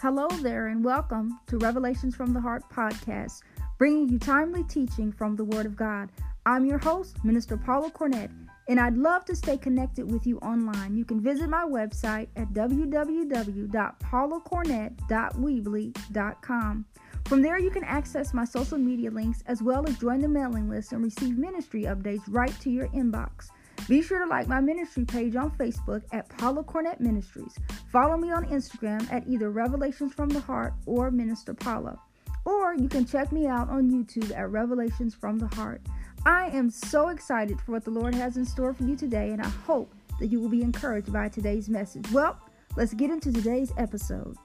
Hello there, and welcome to Revelations from the Heart podcast, bringing you timely teaching from the Word of God. I'm your host, Minister Paula Cornett, and I'd love to stay connected with you online. You can visit my website at www.paulacornett.weebly.com. From there, you can access my social media links as well as join the mailing list and receive ministry updates right to your inbox. Be sure to like my ministry page on Facebook at Paula Cornett Ministries. Follow me on Instagram at either Revelations from the Heart or Minister Paula. Or you can check me out on YouTube at Revelations from the Heart. I am so excited for what the Lord has in store for you today, and I hope that you will be encouraged by today's message. Well, let's get into today's episode.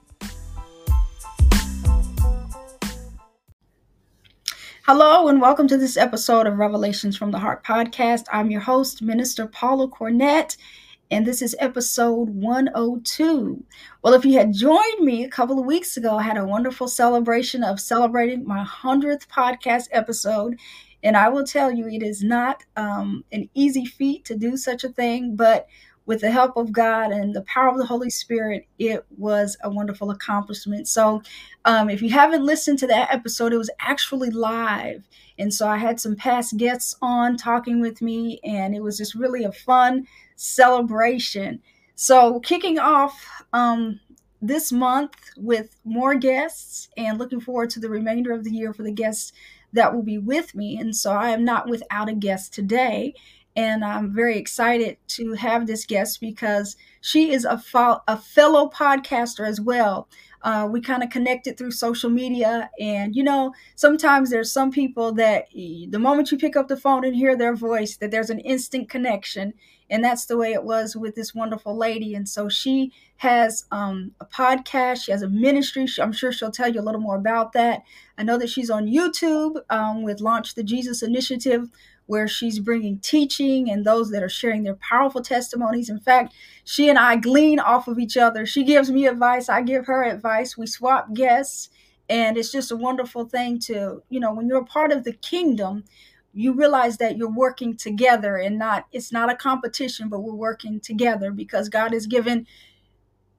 Hello, and welcome to this episode of Revelations from the Heart podcast. I'm your host, Minister Paula Cornett, and this is episode 102. Well, if you had joined me a couple of weeks ago, I had a wonderful celebration of celebrating my 100th podcast episode. And I will tell you, it is not um, an easy feat to do such a thing, but with the help of God and the power of the Holy Spirit, it was a wonderful accomplishment. So, um, if you haven't listened to that episode, it was actually live. And so I had some past guests on talking with me, and it was just really a fun celebration. So, kicking off um, this month with more guests and looking forward to the remainder of the year for the guests that will be with me. And so I am not without a guest today. And I'm very excited to have this guest because she is a, fo- a fellow podcaster as well. Uh, we kind of connected through social media. And, you know, sometimes there's some people that the moment you pick up the phone and hear their voice, that there's an instant connection. And that's the way it was with this wonderful lady. And so she has um, a podcast, she has a ministry. I'm sure she'll tell you a little more about that. I know that she's on YouTube um, with Launch the Jesus Initiative where she's bringing teaching and those that are sharing their powerful testimonies. In fact, she and I glean off of each other. She gives me advice, I give her advice. We swap guests, and it's just a wonderful thing to, you know, when you're a part of the kingdom, you realize that you're working together and not it's not a competition, but we're working together because God has given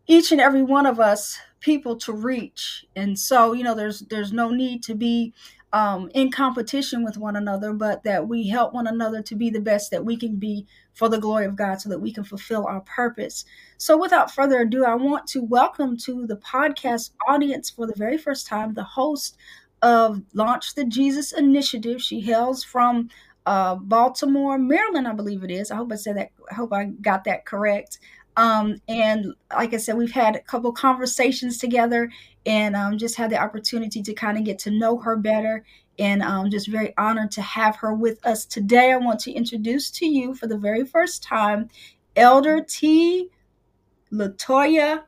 each and every one of us people to reach and so you know there's there's no need to be um, in competition with one another, but that we help one another to be the best that we can be for the glory of God so that we can fulfill our purpose. So, without further ado, I want to welcome to the podcast audience for the very first time the host of Launch the Jesus Initiative. She hails from uh, Baltimore, Maryland, I believe it is. I hope I said that. I hope I got that correct. Um, and like I said, we've had a couple conversations together and um, just had the opportunity to kind of get to know her better. And I'm um, just very honored to have her with us today. I want to introduce to you for the very first time Elder T. Latoya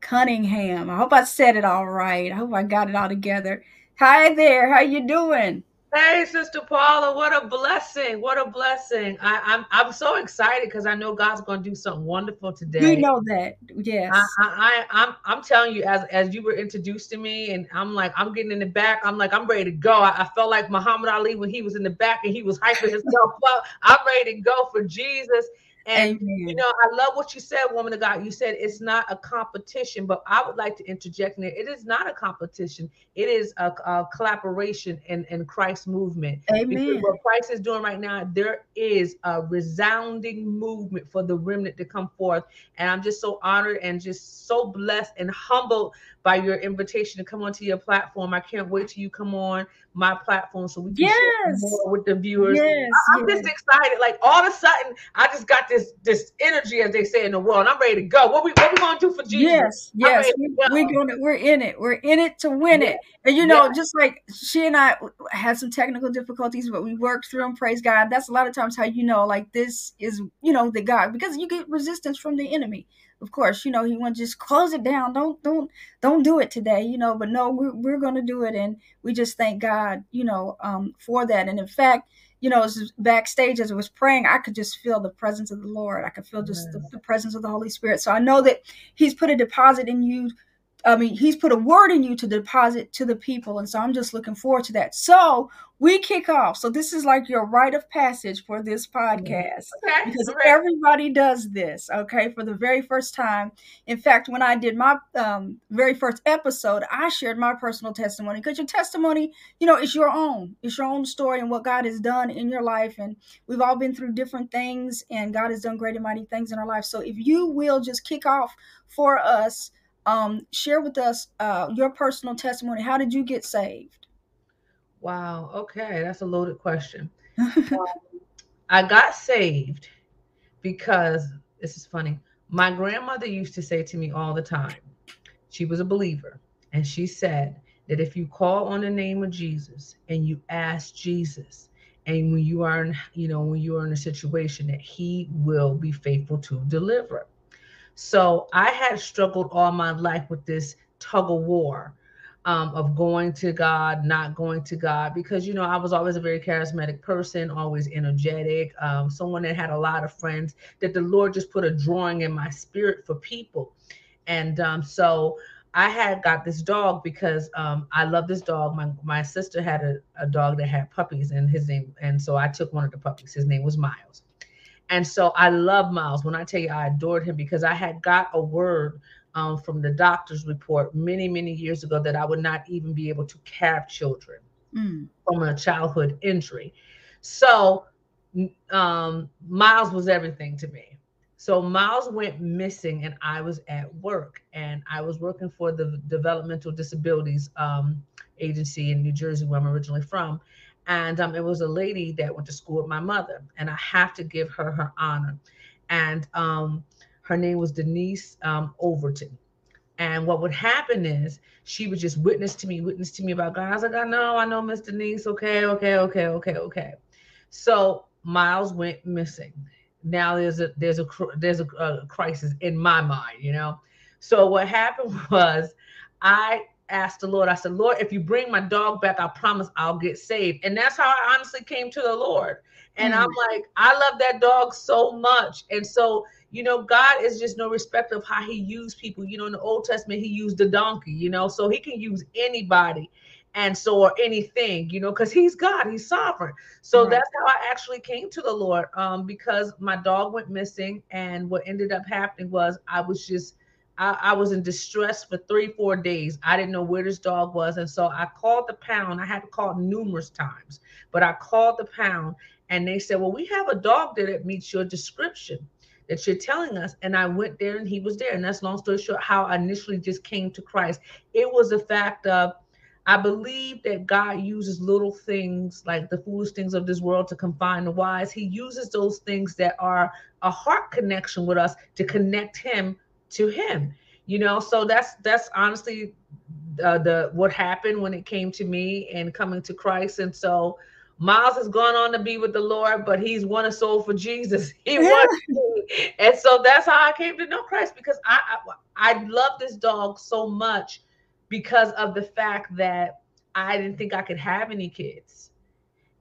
Cunningham. I hope I said it all right. I hope I got it all together. Hi there. How you doing? Hey, Sister Paula, what a blessing! What a blessing! I, am I'm, I'm so excited because I know God's going to do something wonderful today. We know that, yes. I, I, I am I'm, I'm telling you, as as you were introduced to me, and I'm like, I'm getting in the back. I'm like, I'm ready to go. I, I felt like Muhammad Ali when he was in the back and he was hyping himself up. I'm ready to go for Jesus. And Amen. you know, I love what you said, woman of God. You said it's not a competition, but I would like to interject in there. It is not a competition. It is a, a collaboration in, in Christ's movement. Amen. Because what Christ is doing right now, there is a resounding movement for the remnant to come forth. And I'm just so honored and just so blessed and humbled by your invitation to come onto your platform. I can't wait till you come on my platform so we can yes. share more with the viewers. Yes, I'm yes. just excited. Like all of a sudden, I just got this this energy, as they say in the world. I'm ready to go. What we what we gonna do for Jesus? Yes, yes. We, are gonna we're in it. We're in it to win it. And you know, just like she and I had some technical difficulties, but we worked through them. Praise God. That's a lot of times how you know, like this is you know the God because you get resistance from the enemy of course, you know, he want to just close it down. Don't don't don't do it today, you know. But no, we're we're going to do it, and we just thank God, you know, um, for that. And in fact, you know, as backstage as I was praying, I could just feel the presence of the Lord. I could feel just the, the presence of the Holy Spirit. So I know that He's put a deposit in you I mean, he's put a word in you to deposit to the people. And so I'm just looking forward to that. So we kick off. So this is like your rite of passage for this podcast Okay. because everybody does this, okay, for the very first time. In fact, when I did my um, very first episode, I shared my personal testimony because your testimony, you know, is your own. It's your own story and what God has done in your life. And we've all been through different things, and God has done great and mighty things in our life. So if you will just kick off for us, um, share with us uh, your personal testimony. How did you get saved? Wow. Okay. That's a loaded question. I got saved because this is funny. My grandmother used to say to me all the time, she was a believer, and she said that if you call on the name of Jesus and you ask Jesus, and when you are in, you know, when you are in a situation that he will be faithful to deliver. So I had struggled all my life with this tug of war um, of going to God, not going to God, because you know I was always a very charismatic person, always energetic, um, someone that had a lot of friends. That the Lord just put a drawing in my spirit for people, and um, so I had got this dog because um, I love this dog. My my sister had a, a dog that had puppies, and his name, and so I took one of the puppies. His name was Miles. And so I love Miles. When I tell you I adored him because I had got a word um, from the doctor's report many, many years ago that I would not even be able to have children Mm. from a childhood injury. So um, Miles was everything to me. So Miles went missing, and I was at work, and I was working for the Developmental Disabilities um, Agency in New Jersey, where I'm originally from. And um, it was a lady that went to school with my mother, and I have to give her her honor. And um, her name was Denise um, Overton. And what would happen is she would just witness to me, witness to me about God. I was like, I know, I know, Miss Denise. Okay, okay, okay, okay, okay. So Miles went missing. Now there's a there's a there's a, a crisis in my mind, you know. So what happened was, I asked the Lord. I said, Lord, if you bring my dog back, I promise I'll get saved. And that's how I honestly came to the Lord. And I'm like, I love that dog so much. And so you know, God is just no respect of how he used people. You know, in the Old Testament, he used the donkey, you know, so he can use anybody and so or anything, you know, because he's God, he's sovereign. So Right. that's how I actually came to the Lord. Um, because my dog went missing, and what ended up happening was I was just I, I was in distress for three, four days. I didn't know where this dog was. And so I called the pound. I had to call numerous times, but I called the pound and they said, Well, we have a dog there that meets your description that you're telling us. And I went there and he was there. And that's long story short, how I initially just came to Christ. It was the fact of, I believe that God uses little things like the foolish things of this world to confine the wise. He uses those things that are a heart connection with us to connect him to him. You know, so that's that's honestly uh, the what happened when it came to me and coming to Christ. And so Miles has gone on to be with the Lord, but he's won a soul for Jesus. He won, and so that's how I came to know Christ because I, I I love this dog so much because of the fact that I didn't think I could have any kids.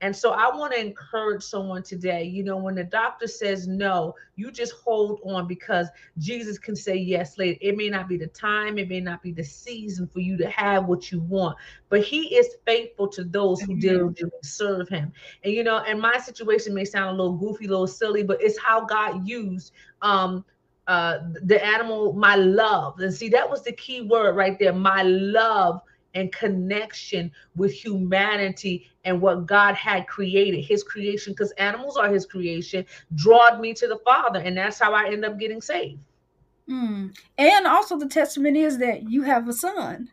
And so I want to encourage someone today. You know, when the doctor says no, you just hold on because Jesus can say yes later. It may not be the time, it may not be the season for you to have what you want, but He is faithful to those who diligently serve Him. And you know, and my situation may sound a little goofy, a little silly, but it's how God used um uh the animal, my love. And see, that was the key word right there, my love and connection with humanity and what God had created, his creation, because animals are his creation, drawed me to the Father. And that's how I end up getting saved. Mm. And also, the testament is that you have a son.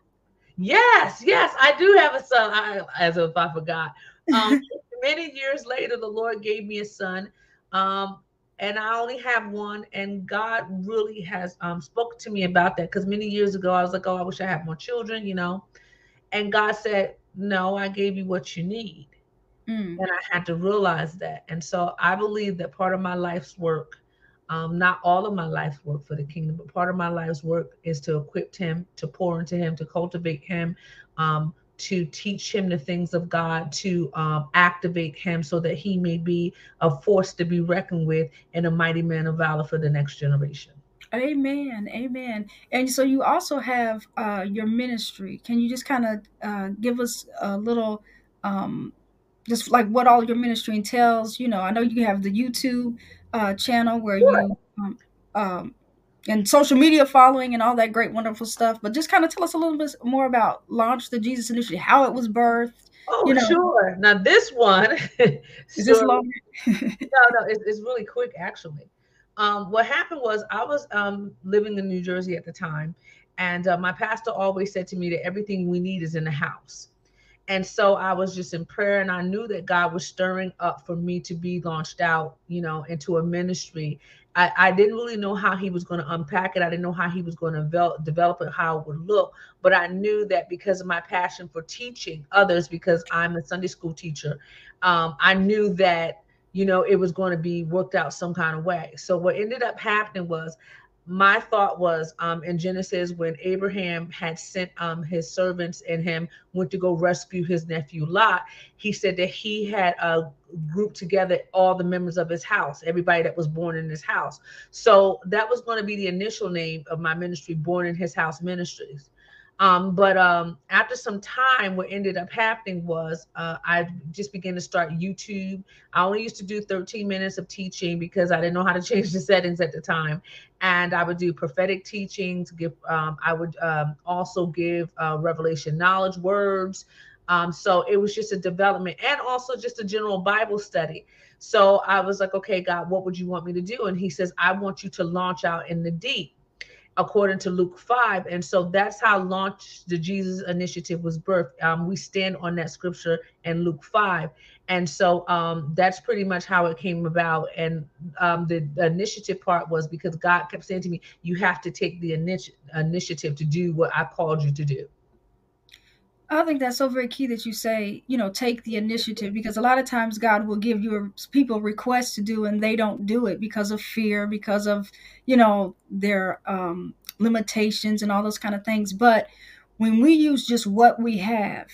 Yes, yes, I do have a son. I, as if I forgot. Um, many years later, the Lord gave me a son. Um, and I only have one, and God really has um spoke to me about that because many years ago I was like, Oh, I wish I had more children, you know. And God said, No, I gave you what you need. Mm. And I had to realize that. And so I believe that part of my life's work, um, not all of my life's work for the kingdom, but part of my life's work is to equip him, to pour into him, to cultivate him, um, to teach him the things of God, to um, activate him so that he may be a force to be reckoned with and a mighty man of valor for the next generation. Amen. Amen. And so you also have uh, your ministry. Can you just kind of uh, give us a little, um, just like what all your ministry entails? You know, I know you have the YouTube uh, channel where sure. you, um, um, and social media following and all that great, wonderful stuff. But just kind of tell us a little bit more about Launch the Jesus Initiative, how it was birthed. Oh, you know. sure. Now this one is so, this long? no, no, it's, it's really quick actually um, what happened was I was um, living in New Jersey at the time, and uh, my pastor always said to me that everything we need is in the house. And so I was just in prayer, and I knew that God was stirring up for me to be launched out, you know, into a ministry. I, I didn't really know how he was going to unpack it. I didn't know how he was going to develop, develop it, how it would look. But I knew that because of my passion for teaching others, because I'm a Sunday school teacher, um, I knew that you know, it was going to be worked out some kind of way. So what ended up happening was my thought was um, in Genesis when Abraham had sent um, his servants and him went to go rescue his nephew Lot, he said that he had uh, grouped together all the members of his house, everybody that was born in his house. So that was going to be the initial name of my ministry, Born in His House Ministries. Um, but um, after some time, what ended up happening was uh, I just began to start YouTube. I only used to do 13 minutes of teaching because I didn't know how to change the settings at the time. And I would do prophetic teachings. Give um, I would um, also give uh, revelation knowledge words. Um, so it was just a development and also just a general Bible study. So I was like, okay, God, what would you want me to do? And He says, I want you to launch out in the deep according to Luke 5. And so that's how Launch the Jesus Initiative was birthed. Um, we stand on that scripture in Luke 5. And so um, that's pretty much how it came about. And um, the, the, initiative part was because God kept saying to me, you have to take the initi- initiative to do what I called you to do. I think that's so very key that you say, you know, take the initiative because a lot of times God will give your people requests to do and they don't do it because of fear, because of, you know, their um, limitations and all those kind of things. But when we use just what we have,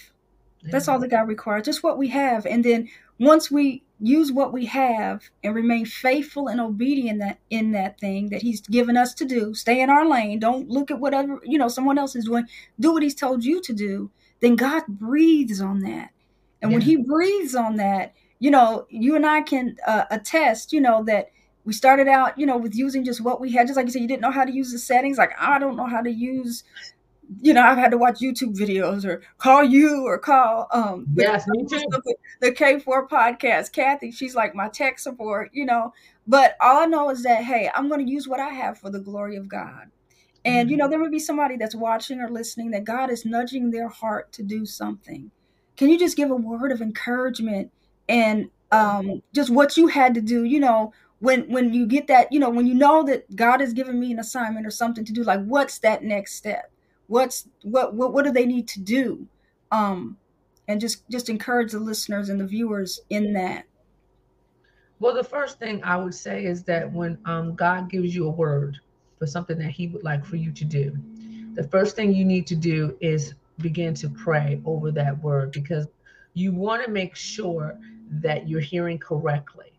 that's all that God requires, just what we have. And then once we use what we have and remain faithful and obedient that in that thing that He's given us to do, stay in our lane. Don't look at whatever you know someone else is doing. Do what He's told you to do then God breathes on that. And yeah. when He breathes on that, you know, you and I can uh, attest, you know, that we started out, you know, with using just what we had. Just like you said, you didn't know how to use the settings. Like, I don't know how to use, you know, I've had to watch YouTube videos or call you or call um yes, the, me too. The, the K4 podcast. Kathy, she's like my tech support, you know. But all I know is that, hey, I'm going to use what I have for the glory of God. And you know, mm-hmm. there would be somebody that's watching or listening that God is nudging their heart to do something. Can you just give a word of encouragement and um, just what you had to do? You know, when when you get that, you know, when you know that God has given me an assignment or something to do, like what's that next step? What's what what what do they need to do? Um, and just just encourage the listeners and the viewers in that. Well, the first thing I would say is that when um, God gives you a word, for something that He would like for you to do, the first thing you need to do is begin to pray over that word because you want to make sure that you're hearing correctly.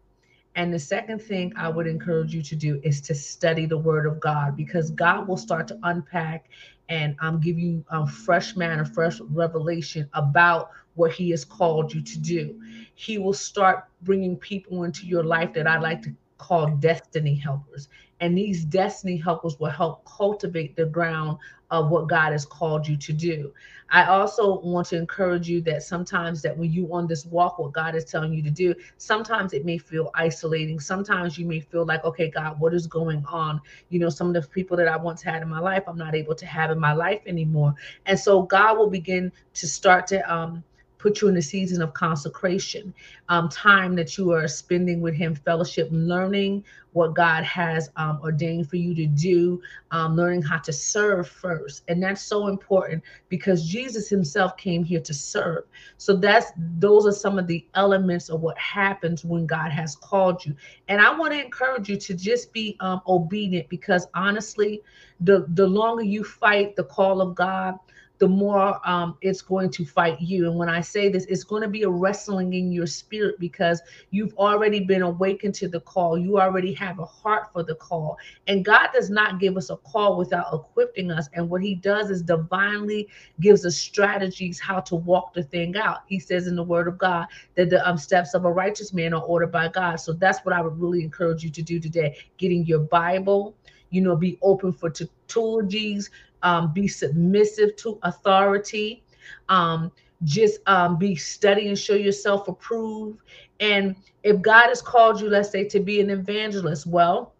And the second thing I would encourage you to do is to study the Word of God because God will start to unpack and um, give you a fresh manner, fresh revelation about what He has called you to do. He will start bringing people into your life that I like to call destiny helpers. And these destiny helpers will help cultivate the ground of what God has called you to do. I also want to encourage you that sometimes that when you on this walk, what God is telling you to do, sometimes it may feel isolating. Sometimes you may feel like, okay, God, what is going on? You know, some of the people that I once had in my life, I'm not able to have in my life anymore. And so God will begin to start to um put you in a season of consecration, um, time that you are spending with Him, fellowship, learning what God has um, ordained for you to do, um, learning how to serve first. And that's so important because Jesus Himself came here to serve. So that's those are some of the elements of what happens when God has called you. And I want to encourage you to just be um, obedient because honestly, the the longer you fight the call of God, the more um, it's going to fight you. And when I say this, it's going to be a wrestling in your spirit because you've already been awakened to the call. You already have a heart for the call. And God does not give us a call without equipping us. And what He does is divinely gives us strategies how to walk the thing out. He says in the Word of God that the um, steps of a righteous man are ordered by God. So that's what I would really encourage you to do today getting your Bible you know, be open for tautologies, um, be submissive to authority, um, just um, be study and show yourself approved. And if God has called you, let's say, to be an evangelist, well,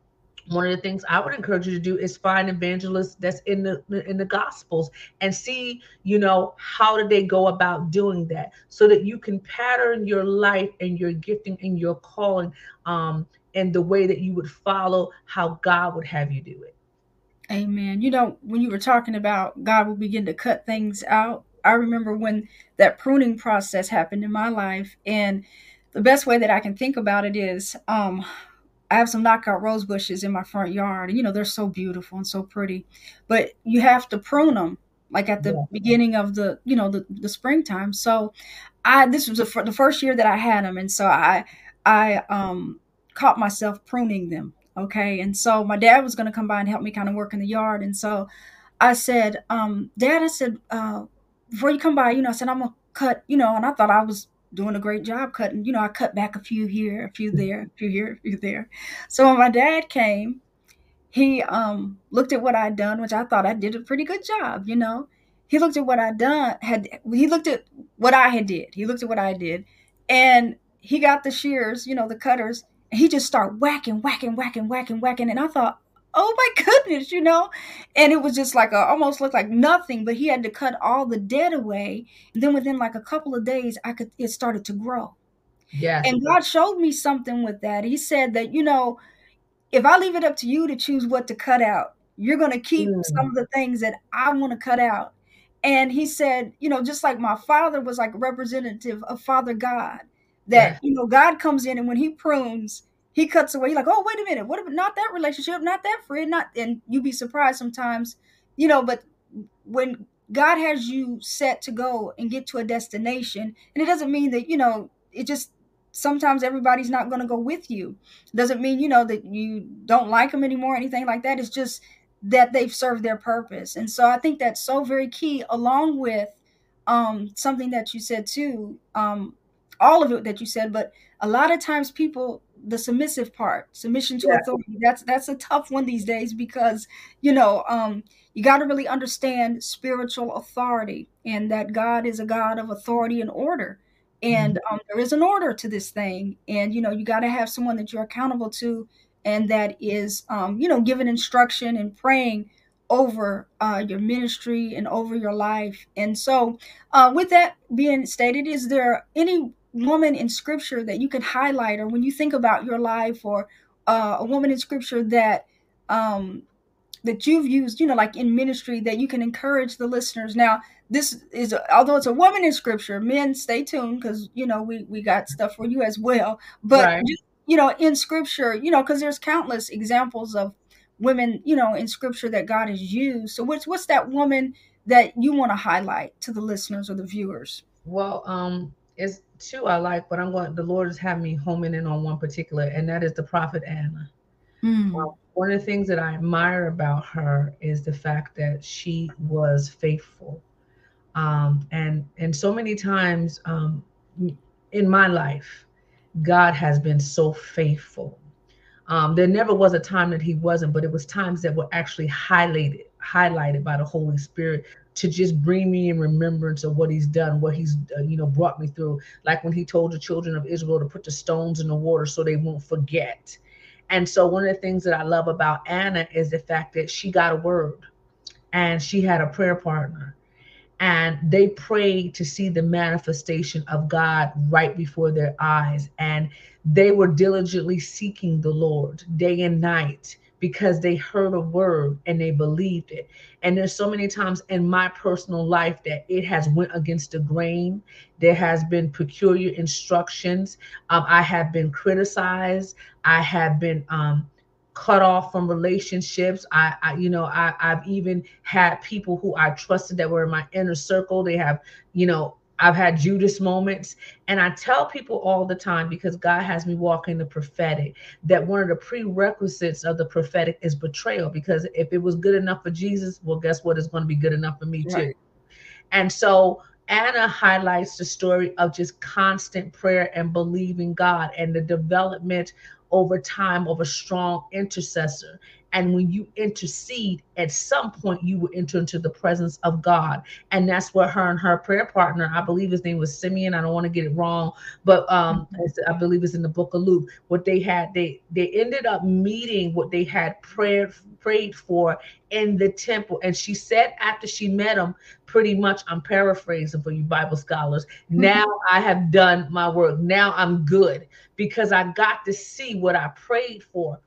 one of the things I would encourage you to do is find evangelists that's in the in the gospels and see, you know, how do they go about doing that so that you can pattern your life and your gifting and your calling um and the way that you would follow how God would have you do it. Amen. You know, when you were talking about God will begin to cut things out, I remember when that pruning process happened in my life. And the best way that I can think about it is um, I have some knockout rose bushes in my front yard. And, you know, they're so beautiful and so pretty. But you have to prune them like at the yeah. beginning of the, you know, the, the springtime. So I, this was the, the first year that I had them. And so I, I, um, caught myself pruning them. Okay. And so my dad was going to come by and help me kind of work in the yard. And so I said, um, Dad, I said, uh, before you come by, you know, I said, I'm going to cut, you know, and I thought I was doing a great job cutting. You know, I cut back a few here, a few there, a few here, a few there. So when my dad came, he um, looked at what I'd done, which I thought I did a pretty good job, you know. He looked at what I'd done, had he looked at what I had did. He looked at what I did. And he got the shears, you know, the cutters, he just started whacking, whacking, whacking, whacking, whacking. And I thought, oh my goodness, you know? And it was just like a, almost looked like nothing, but he had to cut all the dead away. And then within like a couple of days, I could, it started to grow. Yeah. And God showed me something with that. He said that, you know, if I leave it up to you to choose what to cut out, you're going to keep mm. some of the things that I want to cut out. And he said, you know, just like my father was like representative of Father God, that yeah. you know God comes in and when He prunes, He cuts away. You're like, oh wait a minute, what if not that relationship, not that friend, not and you'd be surprised sometimes, you know. But when God has you set to go and get to a destination, and it doesn't mean that you know it just sometimes everybody's not going to go with you. Doesn't mean you know that you don't like them anymore, or anything like that. It's just that they've served their purpose, and so I think that's so very key. Along with um, something that you said too, um, all of it that you said, but a lot of times people the submissive part, submission to yeah. authority, that's that's a tough one these days because you know um, you got to really understand spiritual authority and that God is a God of authority and order, and mm-hmm. um, there is an order to this thing, and you know you got to have someone that you're accountable to, and that is um, you know giving instruction and praying over uh, your ministry and over your life. And so, uh, with that being stated, is there any woman in scripture that you can highlight or when you think about your life or uh, a woman in scripture that um, that you've used you know like in ministry that you can encourage the listeners. Now this is although it's a woman in scripture men stay tuned because you know we we got stuff for you as well. But right. you know in scripture you know because there's countless examples of women you know in scripture that god has used. So what's what's that woman that you want to highlight to the listeners or the viewers? Well um it's two I like, but I'm going. The Lord has had me homing in on one particular, and that is the prophet Anna. Mm. One of the things that I admire about her is the fact that she was faithful, um, and and so many times um, in my life, God has been so faithful. Um, there never was a time that He wasn't, but it was times that were actually highlighted highlighted by the Holy Spirit to just bring me in remembrance of what he's done, what he's uh, you know brought me through. Like when he told the children of Israel to put the stones in the water so they won't forget. And so one of the things that I love about Anna is the fact that she got a word and she had a prayer partner and they prayed to see the manifestation of God right before their eyes and they were diligently seeking the Lord day and night because they heard a word and they believed it and there's so many times in my personal life that it has went against the grain there has been peculiar instructions um, i have been criticized i have been um, cut off from relationships. I, I you know, I, I've even had people who I trusted that were in my inner circle. They have, you know, I've had Judas moments. And I tell people all the time because God has me walking the prophetic that one of the prerequisites of the prophetic is betrayal. Because if it was good enough for Jesus, well, guess what? It's going to be good enough for me too. Right. And so Anna highlights the story of just constant prayer and believing God and the development over time of a strong intercessor. And when you intercede, at some point you will enter into the presence of God. And that's what her and her prayer partner, I believe his name was Simeon. I don't want to get it wrong, but um, I believe it's in the book of Luke. What they had, they they ended up meeting what they had prayed prayed for in the temple. And she said after she met him, pretty much, I'm paraphrasing for you Bible scholars. Mm-hmm. Now I have done my work. Now I'm good because I got to see what I prayed for.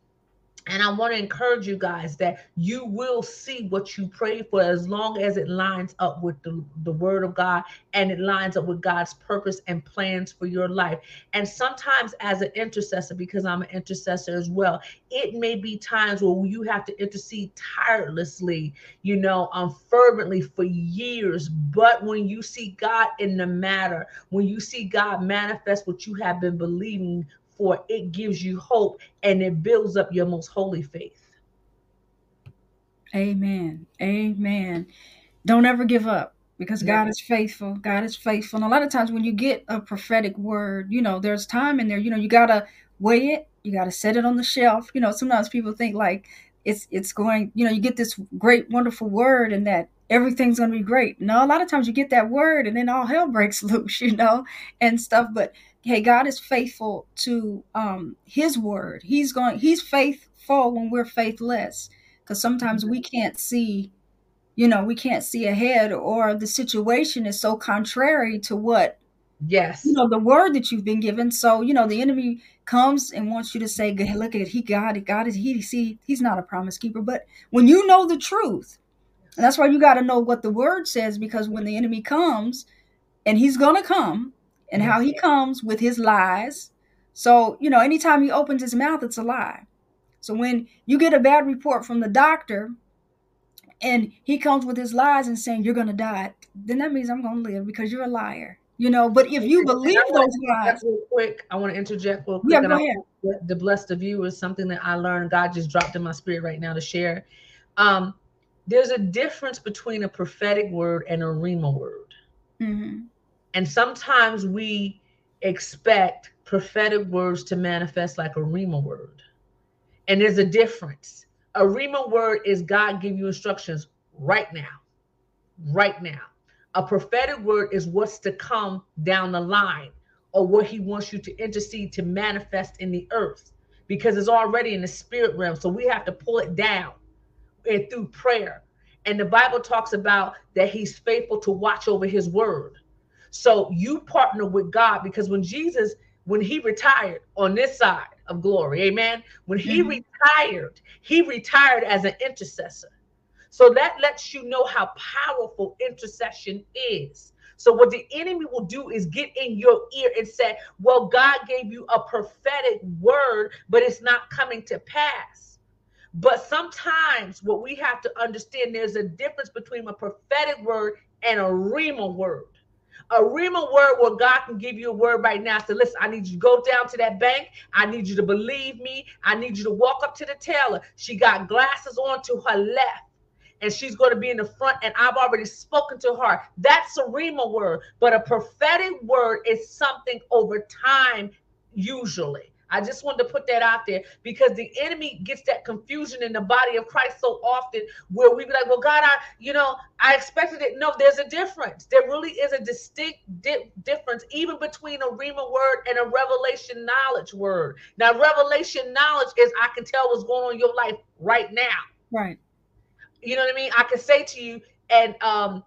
And I want to encourage you guys that you will see what you pray for as long as it lines up with the, the word of God and it lines up with God's purpose and plans for your life. And sometimes, as an intercessor, because I'm an intercessor as well, it may be times where you have to intercede tirelessly, you know, um, fervently for years. But when you see God in the matter, when you see God manifest what you have been believing for it gives you hope and it builds up your most holy faith. Amen. Amen. Don't ever give up because yeah. God is faithful. God is faithful. And a lot of times when you get a prophetic word, you know, there's time in there, you know, you got to weigh it, you got to set it on the shelf. You know, sometimes people think like it's it's going, you know, you get this great wonderful word and that everything's going to be great. No, a lot of times you get that word and then all hell breaks loose, you know, and stuff, but hey, God is faithful to um, His word. He's going. He's faithful when we're faithless, because sometimes we mm-hmm. can't see. You know, we can't see ahead, or the situation is so contrary to what. Yes. You know the word that you've been given. So you know the enemy comes and wants you to say, "Look at he got it. God is he see he's not a promise keeper." But when you know the truth, and that's why you got to know what the word says, because when the enemy comes, and he's gonna come, and how he comes with his lies. So, you know, anytime he opens his mouth, it's a lie. So when you get a bad report from the doctor and he comes with his lies and saying you're going to die, then that means I'm going to live because you're a liar. You know, but if you believe those lies, real quick, I want to interject real quick. Yeah, go ahead. To bless the viewers, something that I learned, God just dropped in my spirit right now to share. Um, there's a difference between a prophetic word and a rhema word. Mm-hmm. And sometimes we expect prophetic words to manifest like a rhema word. And there's a difference. A Rhema word is God give you instructions right now, right now. A prophetic word is what's to come down the line or what he wants you to intercede to manifest in the earth because it's already in the spirit realm. So we have to pull it down and through prayer. And the Bible talks about that he's faithful to watch over his word. So you partner with God because when Jesus, when he retired on this side of glory, amen. When he mm-hmm. retired, he retired as an intercessor. So that lets you know how powerful intercession is. So what the enemy will do is get in your ear and say, "Well, God gave you a prophetic word, but it's not coming to pass." But sometimes what we have to understand there's a difference between a prophetic word and a rhema word a rhema word where God can give you a word right now. So listen, I need you to go down to that bank. I need you to believe me. I need you to walk up to the teller. She got glasses on to her left. And she's going to be in the front, and I've already spoken to her. That's a rhema word, but a prophetic word is something over time, usually. I just wanted to put that out there because the enemy gets that confusion in the body of Christ so often where we be like, well, God, I, you know, I expected it. No, there's a difference. There really is a distinct di- difference, even between a Rhema word and a revelation knowledge word. Now, revelation knowledge is I can tell what's going on in your life right now. Right. You know what I mean? I can say to you, and um,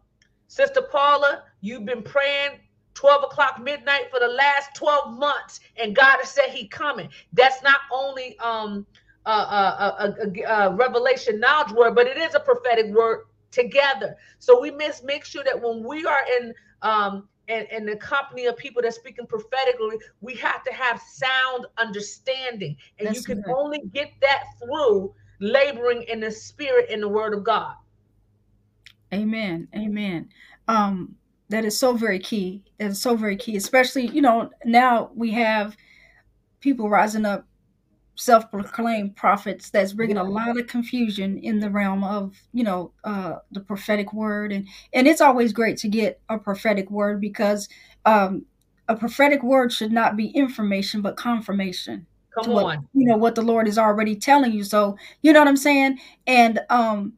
Sister Paula, you've been praying 12 o'clock midnight for the last 12 months and god has said he coming that's not only um a, a, a, a, revelation knowledge word but it is a prophetic word together so we must make sure that when we are in um and, and the company of people that's speaking prophetically, we have to have sound understanding. And That's you can only get that through laboring in the spirit in the word of God. Amen. Amen. Um, that is so very key. Is so very key, especially, you know, now we have people rising up self-proclaimed prophets that's bringing a lot of confusion in the realm of you know uh, the prophetic word and and it's always great to get a prophetic word because um, a prophetic word should not be information but confirmation Come what, on. you know what the lord is already telling you so you know what i'm saying and um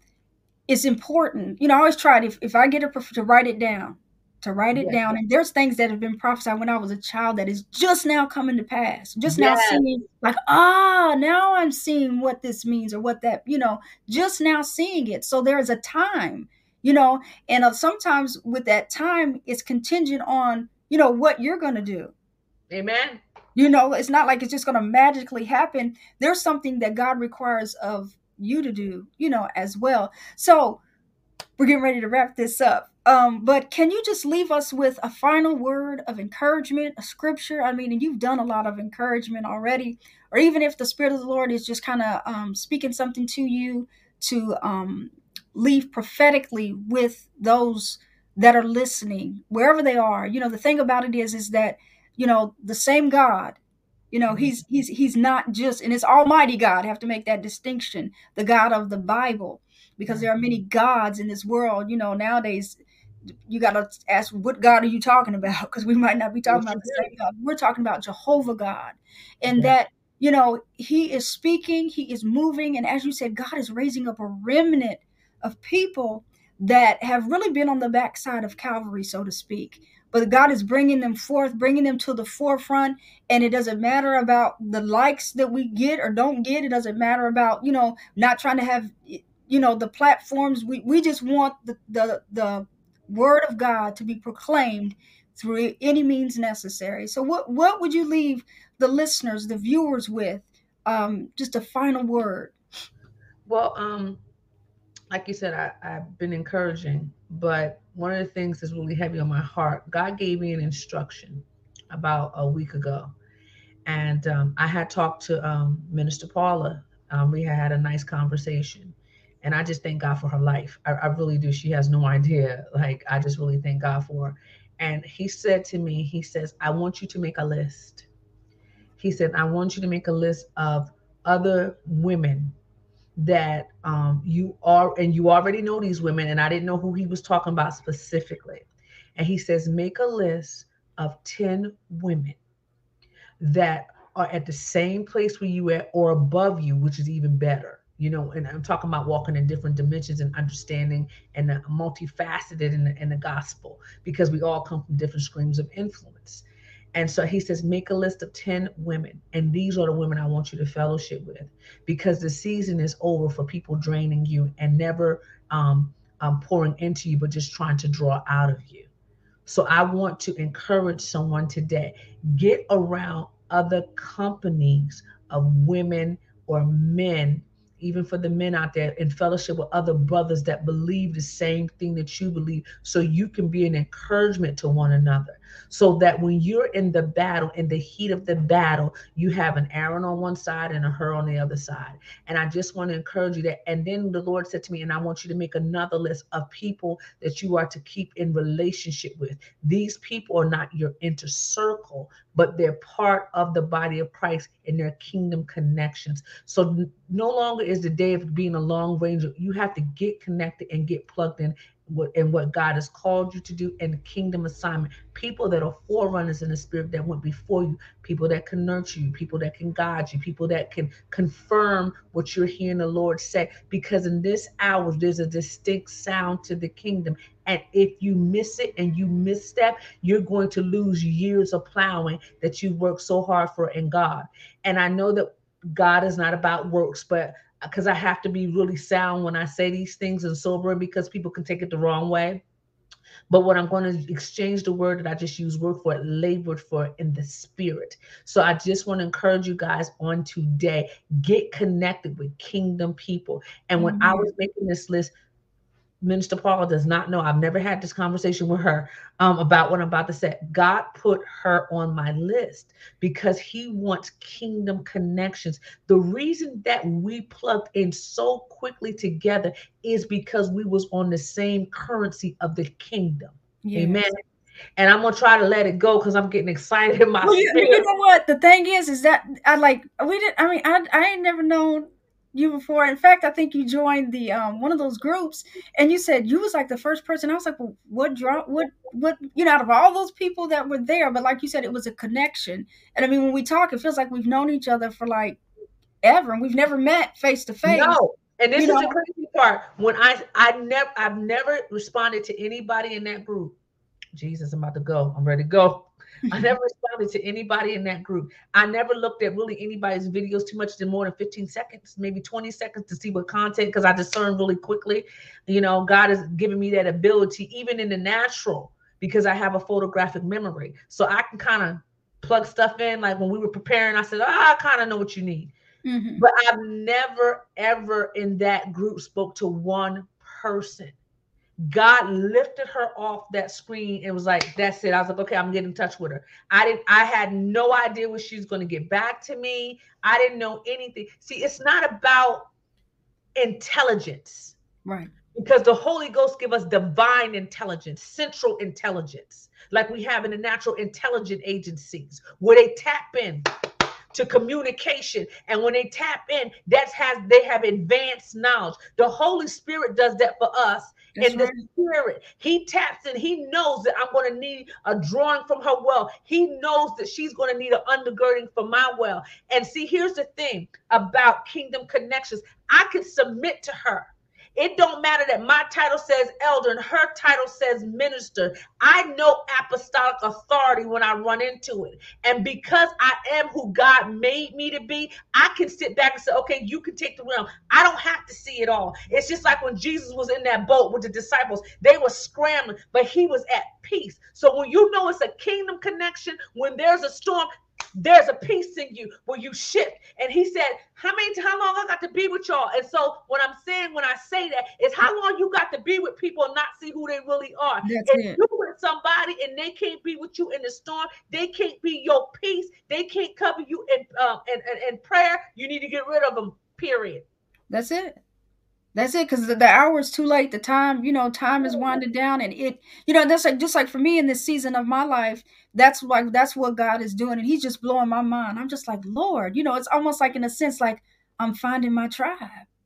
it's important you know i always try to if, if i get a to write it down to write it yes. down. And there's things that have been prophesied when I was a child that is just now coming to pass. Just yes. now seeing, like, ah, now I'm seeing what this means or what that, you know, just now seeing it. So there is a time, you know, and uh, sometimes with that time, it's contingent on, you know, what you're going to do. Amen. You know, it's not like it's just going to magically happen. There's something that God requires of you to do, you know, as well. So we're getting ready to wrap this up. Um, but can you just leave us with a final word of encouragement, a scripture? I mean, and you've done a lot of encouragement already, or even if the Spirit of the Lord is just kind of um, speaking something to you to um, leave prophetically with those that are listening, wherever they are. You know, the thing about it is, is that you know the same God. You know, he's he's he's not just, and it's Almighty God. I have to make that distinction. The God of the Bible, because there are many gods in this world. You know, nowadays you got to ask what God are you talking about because we might not be talking about the same God. We're talking about Jehovah God, and yeah. that you know He is speaking, He is moving, and as you said, God is raising up a remnant of people that have really been on the backside of Calvary, so to speak. But God is bringing them forth, bringing them to the forefront, and it doesn't matter about the likes that we get or don't get. It doesn't matter about you know not trying to have you know the platforms. We we just want the the the word of God to be proclaimed through any means necessary. So, what what would you leave the listeners, the viewers, with? Um, just a final word. Well, um, like you said, I, I've been encouraging, but one of the things that's really heavy on my heart. God gave me an instruction about a week ago, and um, I had talked to um, Minister Paula. Um, we had had a nice conversation, and I just thank God for her life. I, I, really do. She has no idea. Like I just really thank God for her. And he said to me, he says, I want you to make a list. He said, I want you to make a list of other women that um, you are, and you already know these women, and I didn't know who he was talking about specifically. And he says, make a list of 10 women that are at the same place where you at or above you, which is even better you know, and I'm talking about walking in different dimensions and understanding and the multifaceted in the, in the gospel because we all come from different streams of influence. And so he says, make a list of 10 women. And these are the women I want you to fellowship with because the season is over for people draining you and never um, um, pouring into you, but just trying to draw out of you. So I want to encourage someone today get around other companies of women or men even for the men out there in fellowship with other brothers that believe the same thing that you believe so you can be an encouragement to one another. So that when you're in the battle in the heat of the battle you have an aaron on one side and a Hur on the other side. And i just want to encourage you that and then the lord said to me and i want you to make another list of people that you are to keep in relationship with. These people are not your inner circle but they're part of the body of christ in their kingdom connections so no longer is the day of being a long ranger. You have to get connected and get plugged in and what God has called you to do and the kingdom assignment. People that are forerunners in the spirit that went before you, people that can nurture you, people that can guide you, people that can confirm what you're hearing the Lord say. Because in this hour, there's a distinct sound to the kingdom. And if you miss it and you misstep, you're going to lose years of plowing that you worked so hard for in God. And I know that God is not about works, but because I have to be really sound when I say these things and sober because people can take it the wrong way. But what I'm going to exchange the word that I just used work for, it, labored for in the spirit. So I just want to encourage you guys on today get connected with kingdom people. And when mm-hmm. I was making this list, Minister Paul does not know. I've never had this conversation with her um, about what I'm about to say. God put her on my list because He wants kingdom connections. The reason that we plugged in so quickly together is because we was on the same currency of the kingdom. Yes. Amen. And I'm gonna try to let it go because I'm getting excited in my well, you, you know what? The thing is, is that I like we didn't. I mean, I I ain't never known you before. In fact, I think you joined the um one of those groups, and you said you was like the first person. I was like, well, what draw? What what? You know, out of all those people that were there, but like you said, it was a connection. And I mean, when we talk, it feels like we've known each other for like ever, and we've never met face to face. No. And this you is know? the crazy part. When I I never I've never responded to anybody in that group. Jesus, I'm about to go. I'm ready to go. I never responded to anybody in that group. I never looked at really anybody's videos too much than more than 15 seconds, maybe 20 seconds to see what content because I discern really quickly. You know, God has given me that ability, even in the natural, because I have a photographic memory. So I can kind of plug stuff in. Like when we were preparing, I said, oh, I kind of know what you need. Mm-hmm. But I've never, ever in that group spoke to one person. God lifted her off that screen and was like, that's it. I was like, okay, I'm getting in touch with her. I didn't, I had no idea what she was going to get back to me. I didn't know anything. See, it's not about intelligence. Right. Because the Holy Ghost give us divine intelligence, central intelligence, like we have in the natural intelligent agencies, where they tap in to communication. And when they tap in, that's has they have advanced knowledge. The Holy Spirit does that for us that's in right. the spirit. He taps in, he knows that I'm going to need a drawing from her well. He knows that she's going to need an undergirding for my well. And see, here's the thing about kingdom connections. I can submit to her. It don't matter that my title says elder and her title says minister. I know apostolic authority when I run into it. And because I am who God made me to be, I can sit back and say, okay, you can take the realm. I don't have to see it all. It's just like when Jesus was in that boat with the disciples, they were scrambling, but he was at peace. So when you know it's a kingdom connection, when there's a storm, there's a peace in you where you shift. And he said, How many how long I got to be with y'all? And so what I'm saying when I say that is how long you got to be with people and not see who they really are. That's if it. you with somebody and they can't be with you in the storm, they can't be your peace, they can't cover you in uh, in, in, in prayer, you need to get rid of them. Period. That's it. That's it, because the, the hour is too late. The time, you know, time is winding down, and it, you know, that's like just like for me in this season of my life. That's like that's what God is doing, and He's just blowing my mind. I'm just like, Lord, you know, it's almost like in a sense like I'm finding my tribe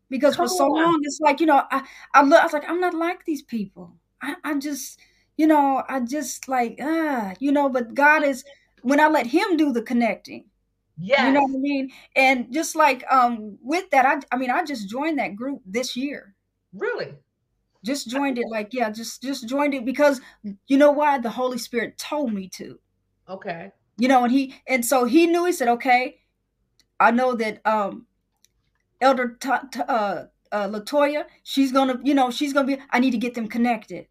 because Come for so on. long it's like you know I I, look, I was like I'm not like these people. I, I just you know I just like ah you know, but God is when I let Him do the connecting yeah. You know what I mean? And just like um with that, I I mean I just joined that group this year. Really? Just joined it like yeah, just just joined it because you know why? The Holy Spirit told me to. Okay. You know, and he and so he knew he said, Okay, I know that um Elder t- t- uh uh Latoya, she's gonna, you know, she's gonna be I need to get them connected.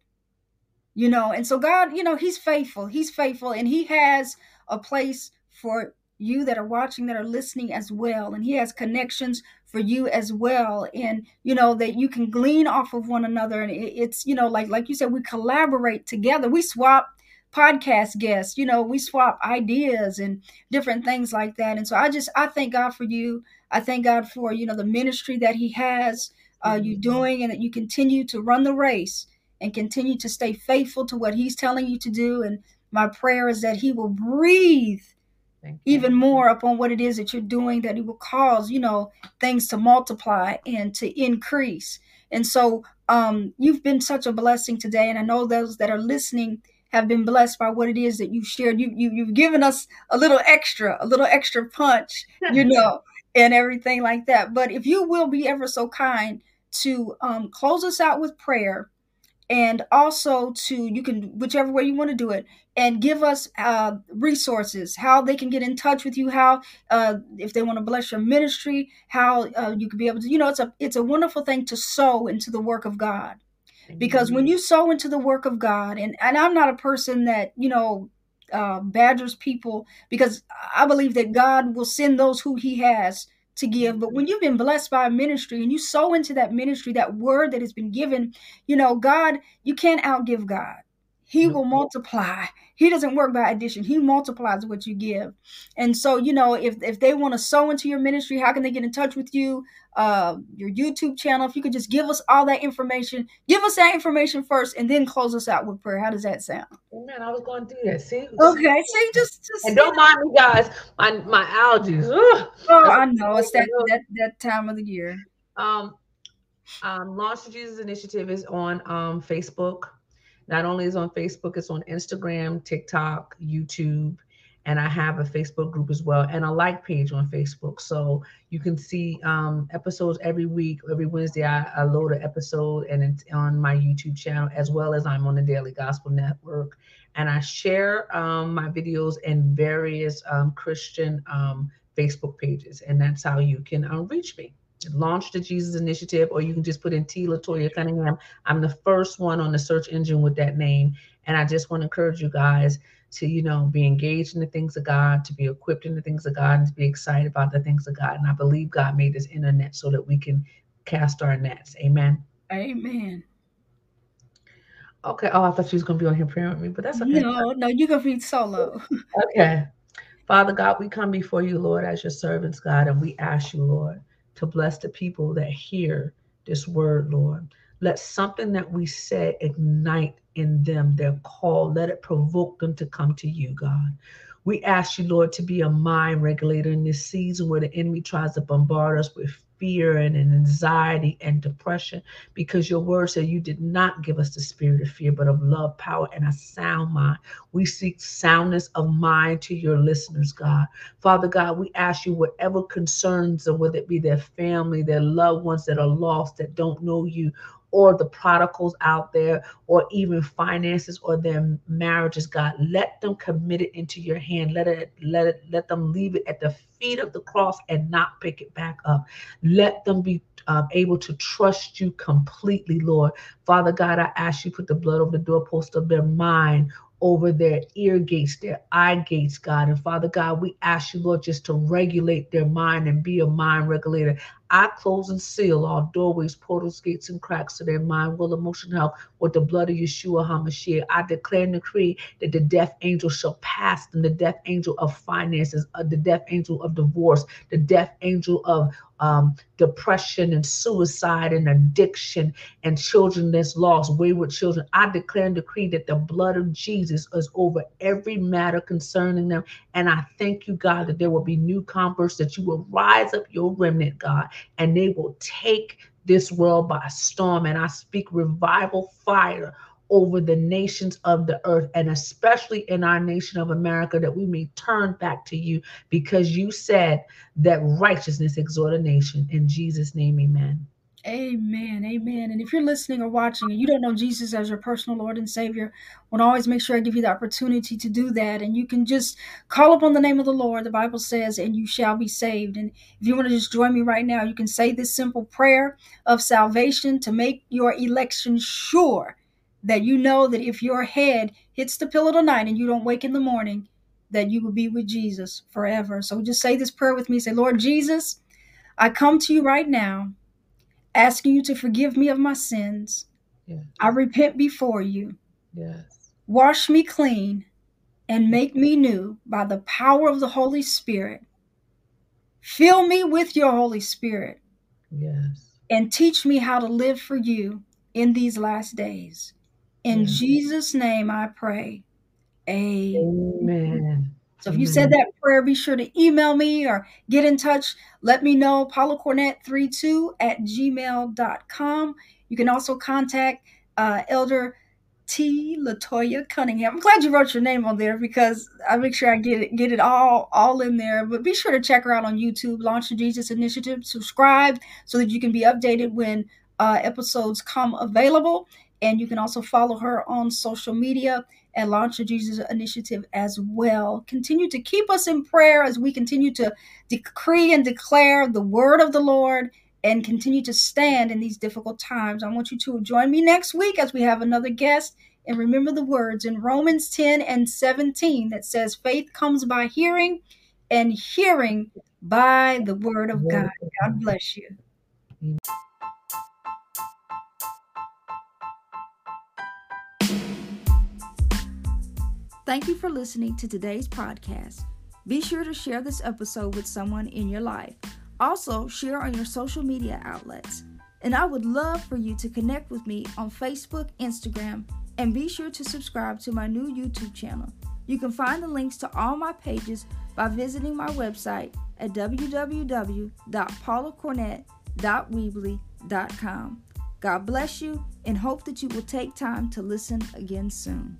You know, and so God, you know, He's faithful. He's faithful and He has a place for you that are watching that are listening as well. And he has connections for you as well. And you know that you can glean off of one another. And it's you know like like you said we collaborate together. We swap podcast guests you know we swap ideas and different things like that. And so i just i thank god for you. I thank god for you know the ministry that he has uh, you mm-hmm. doing and that you continue to run the race and continue to stay faithful to what he's telling you to do. And my prayer is that he will breathe even more upon what it is that you're doing that it will cause you know things to multiply and to increase. And so um you've been such a blessing today and i know those that are listening have been blessed by what it is that you've shared. You, you you've given us a little extra a little extra punch you know and everything like that. But if you will be ever so kind to um, close us out with prayer and also to you can whichever way you want to do it and give us uh, resources how they can get in touch with you how uh, if they want to bless your ministry how uh, you could be able to you know it's a it's a wonderful thing to sow into the work of god. Because when you sow into the work of god and and i'm not a person that you know uh, badgers people because i believe that god will send those who he has to give. But when mm-hmm. you've been blessed by a ministry and you sow into that ministry, that word that has been given, you know, God, you can't outgive God. He will multiply. He doesn't work by addition. He multiplies what you give. And so, you know, if if they want to sow into your ministry, how can they get in touch with you? Uh, your YouTube channel. If you could just give us all that information, give us that information first, and then close us out with prayer. How does that sound? Man, I was going to do that. See? Okay. See, just just And don't mind me, guys. My my allergies. Ugh. Oh, I know it's that that that time of the year. Um, um, Launch the Jesus Initiative is on um, Facebook. Not only is on Facebook, it's on Instagram, TikTok, YouTube, and I have a Facebook group as well and a like page on Facebook. So you can see um, episodes every week. Every Wednesday, I, I load an episode and it's on my YouTube channel as well as I'm on the Daily Gospel Network. And I share um, my videos in various um, Christian um, Facebook pages, and that's how you can uh, reach me launch the Jesus Initiative, or you can just put in T. Latoya Cunningham. I'm the first one on the search engine with that name. And I just want to encourage you guys to, you know, be engaged in the things of God, to be equipped in the things of God, and to be excited about the things of God. And I believe God made this internet so that we can cast our nets. Amen. Amen. Okay. Oh, I thought she was going to be on here praying with me, but that's okay. No, no, you can be solo. Okay. Father God, we come before you, Lord, as your servants, God, and we ask you, Lord, to bless the people that hear this word, Lord. Let something that we say ignite in them their call. Let it provoke them to come to you, God. We ask you, Lord, to be a mind regulator in this season where the enemy tries to bombard us with fear and anxiety and depression because your word said you did not give us the spirit of fear, but of love, power, and a sound mind. We seek soundness of mind to your listeners, God. Father God, we ask you whatever concerns them, whether it be their family, their loved ones that are lost, that don't know you, or the prodigals out there, or even finances or their marriages, God. Let them commit it into your hand. Let it, let it, let them leave it at the feet of the cross and not pick it back up. Let them be um, able to trust you completely, Lord. Father God, I ask you put the blood over the doorpost of their mind, over their ear gates, their eye gates, God. And Father God, we ask you, Lord, just to regulate their mind and be a mind regulator. I close and seal all doorways, portals, gates, and cracks to their mind, will, emotion, health with the blood of Yeshua HaMashiach. I declare and decree that the death angel shall pass them, the death angel of finances, uh, the death angel of divorce, the death angel of um, depression and suicide and addiction and children that's lost, wayward children. I declare and decree that the blood of Jesus is over every matter concerning them. And I thank you, God, that there will be new converts, that you will rise up your remnant, God, and they will take this world by storm. And I speak revival fire over the nations of the earth and especially in our nation of America that we may turn back to you because you said that righteousness exhort a nation. In Jesus' name, amen. Amen. Amen. And if you're listening or watching and you don't know Jesus as your personal Lord and Savior, I want to always make sure I give you the opportunity to do that. And you can just call upon the name of the Lord, the Bible says, and you shall be saved. And if you want to just join me right now, you can say this simple prayer of salvation to make your election sure that you know that if your head hits the pillow tonight and you don't wake in the morning, that you will be with Jesus forever. So just say this prayer with me. Say, Lord Jesus, I come to you right now asking you to forgive me of my sins. Yes. I repent before you. Yes. Wash me clean and make me new by the power of the Holy Spirit. Fill me with your Holy Spirit Yes. and teach me how to live for you in these last days. In Yes. Jesus' name I pray. Amen. Amen. So if you said that prayer, be sure to email me or get in touch. Let me know, paulacornet32 at gmail.com. You can also contact uh, Elder T. Latoya Cunningham. I'm glad you wrote your name on there because I make sure I get it get it all all in there. But be sure to check her out on YouTube, Launch the Jesus Initiative. Subscribe so that you can be updated when uh, episodes come available. And you can also follow her on social media at Launch the Jesus Initiative as well. Continue to keep us in prayer as we continue to decree and declare the word of the Lord and continue to stand in these difficult times. I want you to join me next week as we have another guest. And remember the words in Romans 10 and 17 that says, Faith comes by hearing, and hearing by the word of God. God bless you. Thank you for listening to today's podcast. Be sure to share this episode with someone in your life. Also, share on your social media outlets. And I would love for you to connect with me on Facebook, Instagram, and be sure to subscribe to my new YouTube channel. You can find the links to all my pages by visiting my website at www.paulacornett.weebly.com. God bless you and hope that you will take time to listen again soon.